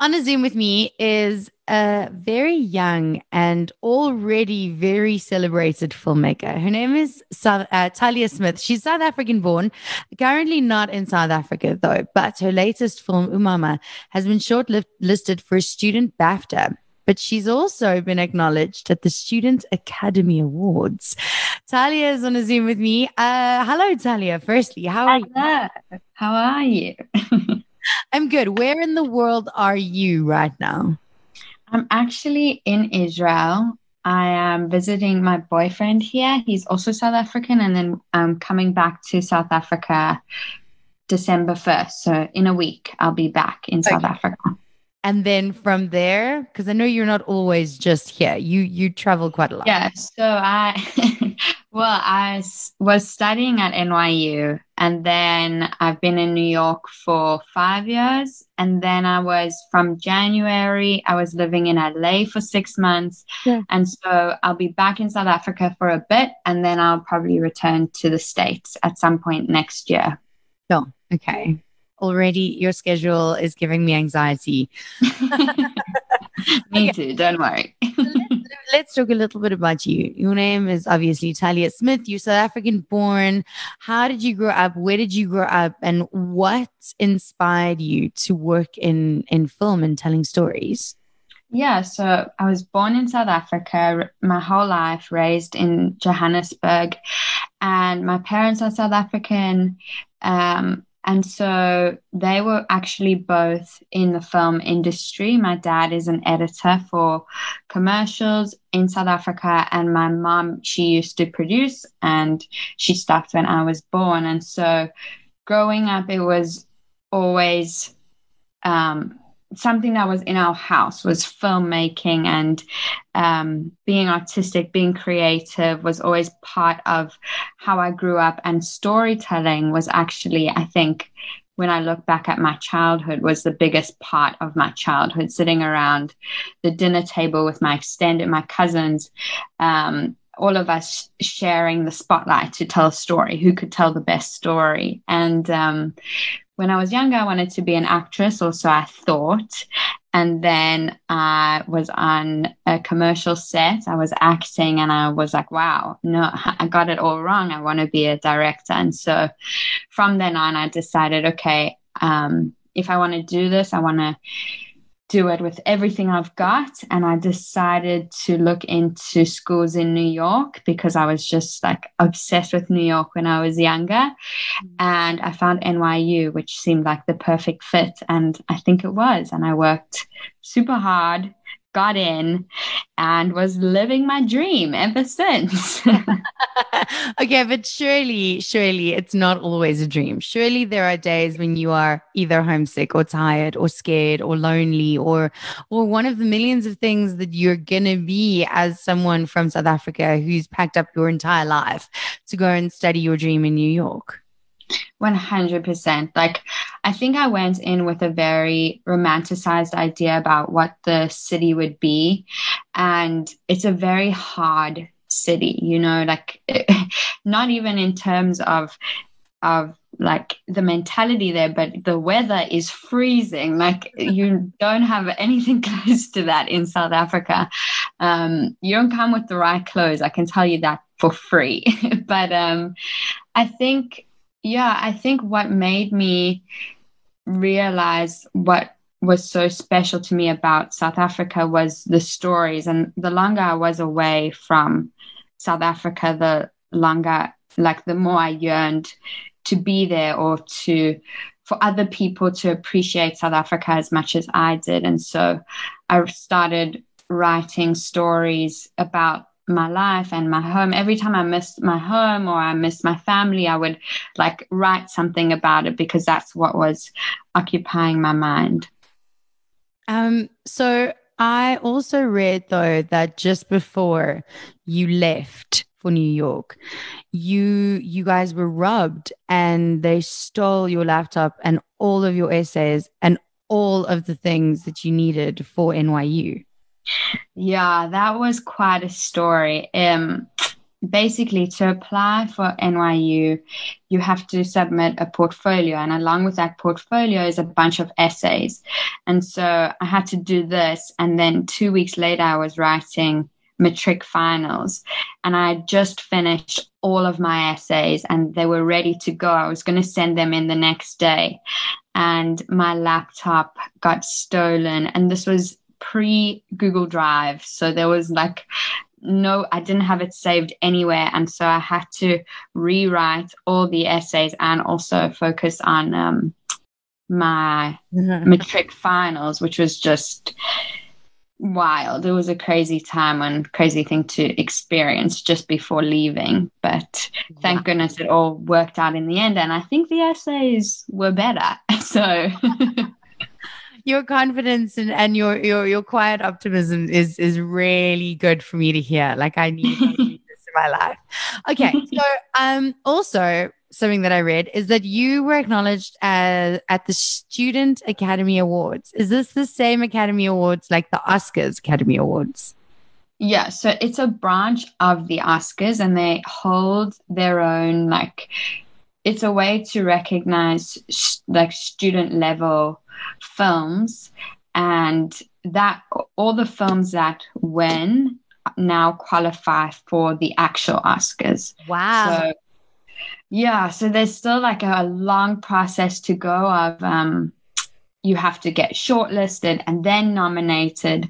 On a Zoom with me is a very young and already very celebrated filmmaker. Her name is South, uh, Talia Smith. She's South African born, currently not in South Africa though, but her latest film, Umama, has been shortlisted for a student BAFTA but she's also been acknowledged at the Student Academy Awards. Talia is on a Zoom with me. Uh, hello, Talia. Firstly, how are hello. you? How are you? I'm good. Where in the world are you right now? I'm actually in Israel. I am visiting my boyfriend here. He's also South African, and then I'm coming back to South Africa December 1st. So, in a week, I'll be back in okay. South Africa. And then from there, because I know you're not always just here, you you travel quite a lot. Yeah. So I Well, I was studying at NYU and then I've been in New York for five years. And then I was from January, I was living in LA for six months. Yeah. And so I'll be back in South Africa for a bit and then I'll probably return to the States at some point next year. Oh, okay. Already your schedule is giving me anxiety. me too, don't worry let's talk a little bit about you. Your name is obviously Talia Smith. You're South African born. How did you grow up? Where did you grow up? And what inspired you to work in, in film and telling stories? Yeah, so I was born in South Africa my whole life, raised in Johannesburg, and my parents are South African. Um, and so they were actually both in the film industry. My dad is an editor for commercials in South Africa, and my mom, she used to produce and she stopped when I was born. And so growing up, it was always um, something that was in our house was filmmaking and um, being artistic, being creative was always part of how I grew up. And storytelling was actually, I think, when I look back at my childhood, was the biggest part of my childhood. Sitting around the dinner table with my extended, my cousins, um, all of us sharing the spotlight to tell a story. Who could tell the best story? And um, when I was younger, I wanted to be an actress, or so I thought. And then I was on a commercial set. I was acting, and I was like, wow, no, I got it all wrong. I want to be a director. And so from then on, I decided, okay, um, if I want to do this, I want to do it with everything I've got. And I decided to look into schools in New York because I was just like obsessed with New York when I was younger. Mm-hmm. And I found NYU, which seemed like the perfect fit. And I think it was. And I worked super hard got in and was living my dream ever since. okay, but surely, surely it's not always a dream. Surely there are days when you are either homesick or tired or scared or lonely or or one of the millions of things that you're gonna be as someone from South Africa who's packed up your entire life to go and study your dream in New York. 100%. Like, I think I went in with a very romanticized idea about what the city would be. And it's a very hard city, you know, like, not even in terms of, of like the mentality there, but the weather is freezing. Like you don't have anything close to that in South Africa. Um, you don't come with the right clothes. I can tell you that for free. but um, I think yeah, I think what made me realize what was so special to me about South Africa was the stories. And the longer I was away from South Africa, the longer, like, the more I yearned to be there or to for other people to appreciate South Africa as much as I did. And so I started writing stories about my life and my home. Every time I missed my home or I missed my family, I would like write something about it because that's what was occupying my mind. Um, so I also read though that just before you left for New York, you you guys were robbed and they stole your laptop and all of your essays and all of the things that you needed for NYU. Yeah, that was quite a story. Um, basically to apply for NYU, you have to submit a portfolio, and along with that portfolio is a bunch of essays. And so I had to do this, and then two weeks later, I was writing matric finals, and I just finished all of my essays, and they were ready to go. I was going to send them in the next day, and my laptop got stolen, and this was pre Google Drive, so there was like no, I didn't have it saved anywhere. And so I had to rewrite all the essays and also focus on um, my mm-hmm. matric finals, which was just wild. It was a crazy time and crazy thing to experience just before leaving. But thank yeah. goodness it all worked out in the end. And I think the essays were better. So your confidence and, and your, your your quiet optimism is is really good for me to hear. Like I need, I need this in my life. Okay, so um also something that I read is that you were acknowledged as at the Student Academy Awards. Is this the same Academy Awards like the Oscars Academy Awards? Yeah, so it's a branch of the Oscars and they hold their own like it's a way to recognize like student level films and that all the films that win now qualify for the actual Oscars. Wow. So, yeah, so there's still like a, a long process to go of um, you have to get shortlisted and then nominated.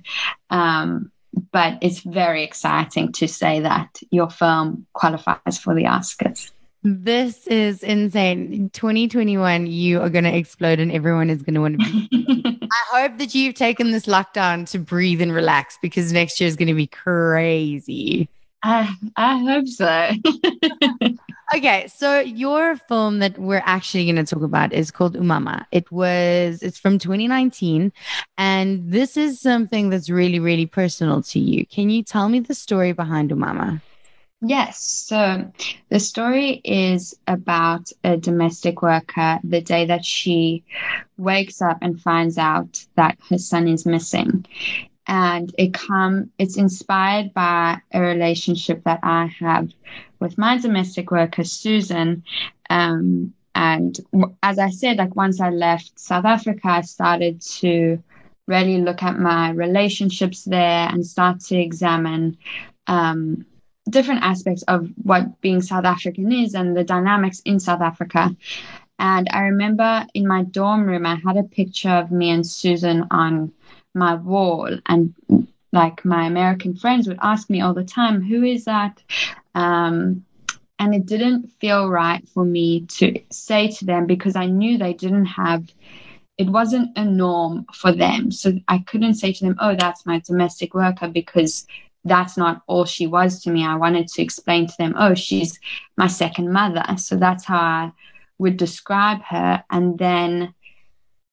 Um, but it's very exciting to say that your film qualifies for the Oscars. This is insane. 2021, you are going to explode and everyone is going to want to be. I hope that you've taken this lockdown to breathe and relax because next year is going to be crazy. I, I hope so. okay, so your film that we're actually going to talk about is called Umama. It was it's from 2019 and this is something that's really really personal to you. Can you tell me the story behind Umama? Yes. So the story is about a domestic worker the day that she wakes up and finds out that her son is missing. And it come it's inspired by a relationship that I have with my domestic worker Susan. Um, and as I said, like once I left South Africa, I started to really look at my relationships there and start to examine um, different aspects of what being South African is and the dynamics in South Africa. And I remember in my dorm room, I had a picture of me and Susan on my wall. And like my American friends would ask me all the time, who is that? Um, and it didn't feel right for me to say to them because I knew they didn't have, it wasn't a norm for them. So I couldn't say to them, oh, that's my domestic worker because that's not all she was to me. I wanted to explain to them, oh, she's my second mother. So that's how I would describe her. And then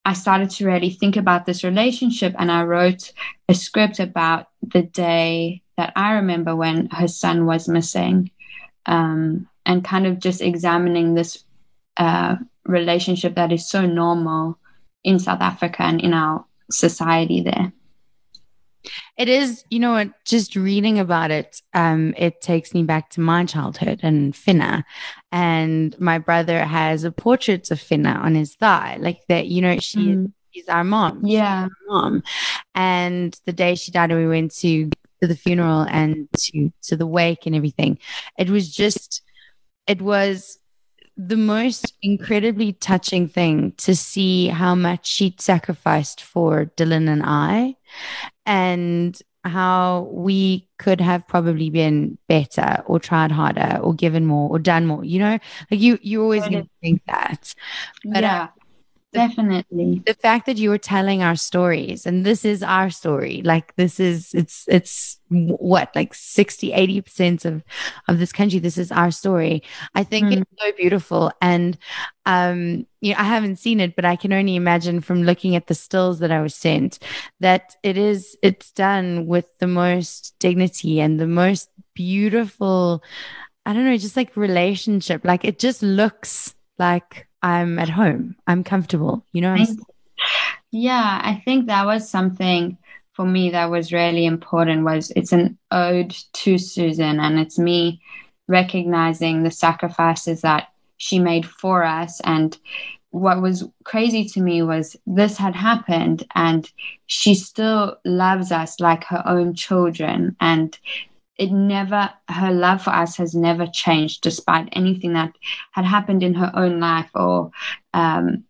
I started to really think about this relationship and I wrote a script about the day that I remember when her son was missing um, and kind of just examining this uh, relationship that is so normal in South Africa and in our society there. It is, you know what, just reading about it, um, it takes me back to my childhood and Finna. And my brother has a portrait of Finna on his thigh, like that, you know, she mm. she's our mom. Yeah. Our mom. And the day she died, we went to to the funeral and to to the wake and everything. It was just it was the most incredibly touching thing to see how much she'd sacrificed for Dylan and I and how we could have probably been better or tried harder or given more or done more you know? Like you you always think that. But uh, yeah definitely. the fact that you were telling our stories and this is our story like this is it's it's what like 60 80 percent of of this country this is our story. I think mm. it's so beautiful and um you know i haven't seen it but i can only imagine from looking at the stills that i was sent that it is it's done with the most dignity and the most beautiful i don't know just like relationship. Like it just looks like I'm at home. I'm comfortable. You know. yeah, I think that was something for me that was really important. Was it's an ode to Susan, and it's me recognizing the sacrifices that she made for us and what was crazy to me was this had happened and she still loves us like her own children and it never her love for us has never changed despite anything that had happened in her own life or um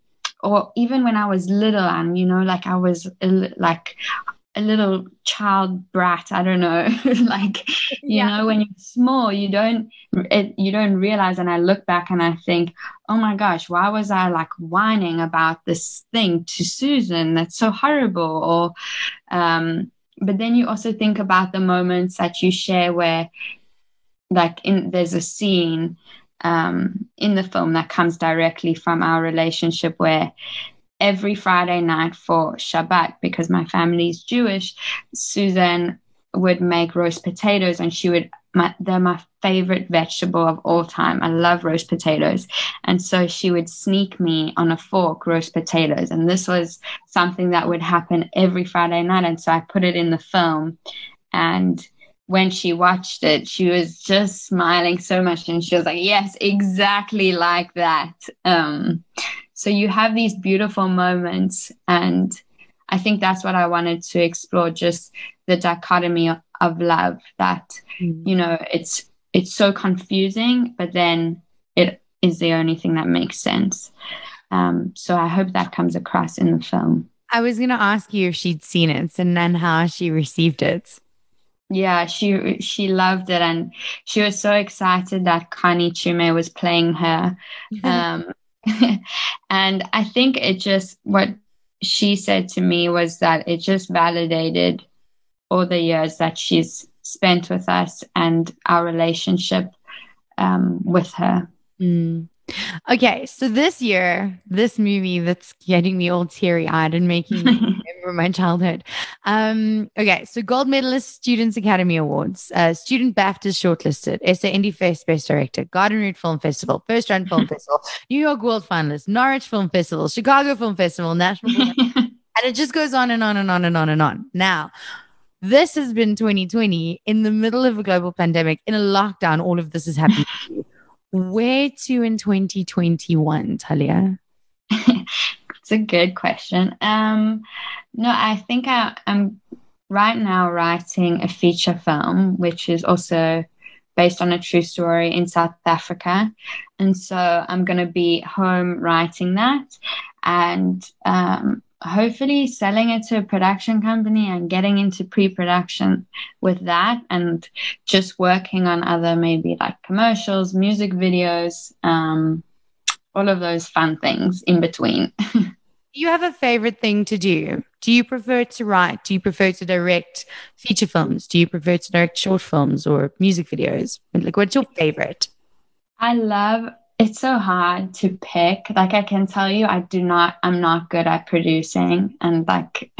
or even when i was little and you know like i was like a little child brat i don't know like you yeah. know when you're small you don't it, you don't realize and i look back and i think oh my gosh why was i like whining about this thing to susan that's so horrible or um but then you also think about the moments that you share where like in there's a scene um in the film that comes directly from our relationship where every Friday night for Shabbat because my family is Jewish, Susan would make roast potatoes and she would my, they're my favorite vegetable of all time. I love roast potatoes. And so she would sneak me on a fork roast potatoes. And this was something that would happen every Friday night. And so I put it in the film. And when she watched it, she was just smiling so much. And she was like, yes, exactly like that. Um, so you have these beautiful moments. And I think that's what I wanted to explore just the dichotomy of, love that, mm. you know, it's it's so confusing, but then it is the only thing that makes sense. Um, so I hope that comes across in the film. I was going to ask you if she'd seen it and then how she received it. Yeah, she she loved it, and she was so excited that Connie Chiume was playing her. Um, and I think it just, what she said to me was that it just validated all the years that she's spent with us and our relationship um, with her. Mm. Okay, so this year, this movie that's getting me all teary eyed and making me remember my childhood. Um, okay, so gold medalist Students Academy Awards, uh, Student BAFTA shortlisted, SA Indie Fest Best Director, Garden Route Film Festival, First Round Film Festival, New York World Finalist, Norwich Film Festival, Chicago Film Festival, National Film and it just goes on and on and on and on and on. Now, this has been 2020 in the middle of a global pandemic, in a lockdown. All of this is happening. Where to in 2021, Talia? it's a good question. Um, no, I think I, I'm right now writing a feature film, which is also based on a true story in South Africa. And so I'm going to be home writing that. And um, hopefully selling it to a production company and getting into pre-production with that and just working on other maybe like commercials music videos um, all of those fun things in between. Do you have a favorite thing to do. Do you prefer to write? Do you prefer to direct feature films? Do you prefer to direct short films or music videos? Like what's your favorite? I love it's so hard to pick. Like I can tell you, I do not, I'm not good at producing and like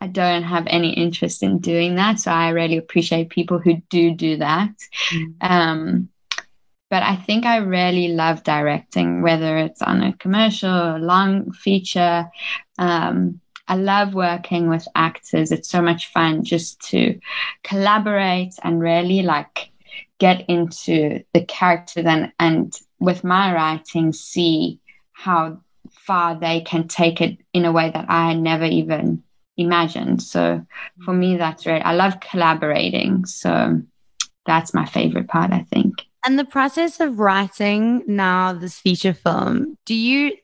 I don't have any interest in doing that. So I really appreciate people who do do that. Mm. Um, but I think I really love directing, whether it's on a commercial or long feature. Um, I love working with actors. It's so much fun just to collaborate and really like get into the characters and, and with my writing see how far they can take it in a way that I had never even imagined. So for me, that's right. I love collaborating. So that's my favorite part, I think. And the process of writing now this feature film, do you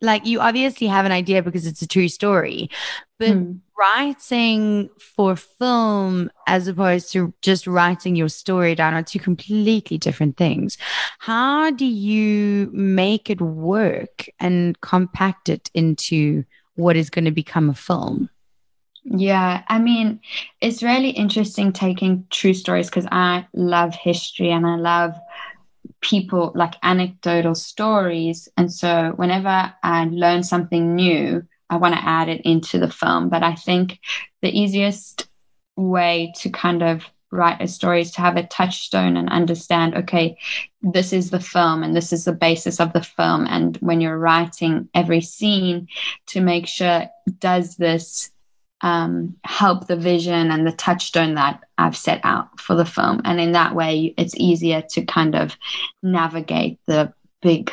like you obviously have an idea because it's a true story, but mm. Writing for film as opposed to just writing your story down are two completely different things. How do you make it work and compact it into what is going to become a film? Yeah, I mean, it's really interesting taking true stories because I love history and I love people like anecdotal stories. And so whenever I learn something new, I want to add it into the film. But I think the easiest way to kind of write a story is to have a touchstone and understand okay this is the film and this is the basis of the film and when you're writing every scene to make sure does this um, help the vision and the touchstone that I've set out for the film. And in that way, it's easier to kind of navigate the big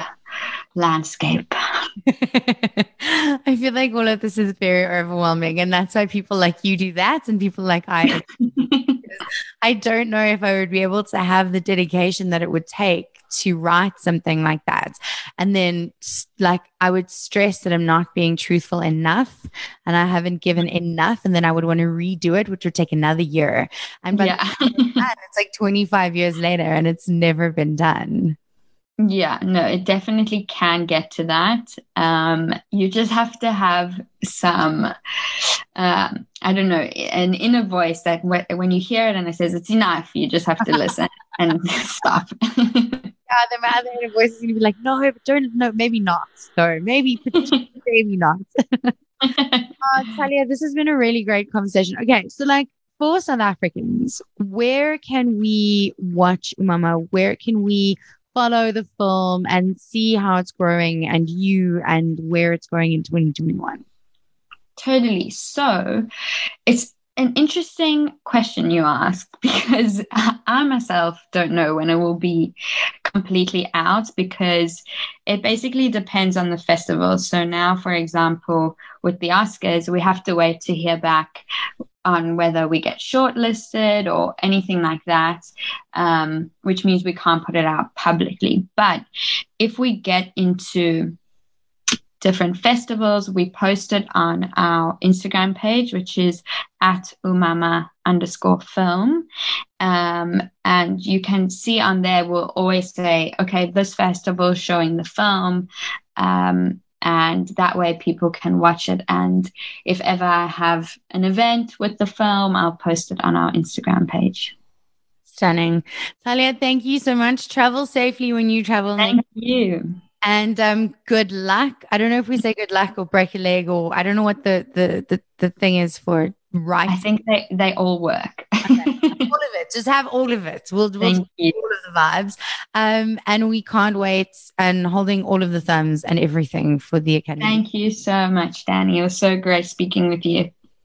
landscape. I feel like all of this is very overwhelming. And that's why people like you do that and people like I. I don't know if I would be able to have the dedication that it would take to write something like that. And then, like, I would stress that I'm not being truthful enough and I haven't given mm-hmm. enough. And then I would want to redo it, which would take another year. And by yeah. it's like 25 years later and it's never been done. Yeah, no, it definitely can get to that. Um, you just have to have some, um, I don't know, an inner voice that w- when you hear it and it says it's enough, you just have to listen and stop. yeah, the man inner voice is going to be like, no, don't, no, maybe not. No, maybe, maybe not. uh, Talia, this has been a really great conversation. Okay, so like for South Africans, where can we watch Umama? Where can we follow the film and see how it's growing and you and where it's going in 2021? Totally. So it's an interesting question you ask because I myself don't know when it will be completely out because it basically depends on the festival. So now, for example, with the Oscars, we have to wait to hear back on whether we get shortlisted or anything like that, um, which means we can't put it out publicly. But if we get into different festivals, we post it on our Instagram page, which is at umama underscore film. Um, and you can see on there, we'll always say, okay, this festival showing the film. Um, and that way people can watch it. And if ever I have an event with the film, I'll post it on our Instagram page. Stunning. Talia, thank you so much. Travel safely when you travel. Thank you. And um, good luck. I don't know if we say good luck or break a leg or I don't know what the the the, the thing is for right. I think they, they all work. okay. All of it. Just have all of it. We'll, we'll Thank all of the vibes. Um, and we can't wait and holding all of the thumbs and everything for the academy. Thank you so much, Danny. It was so great speaking with you.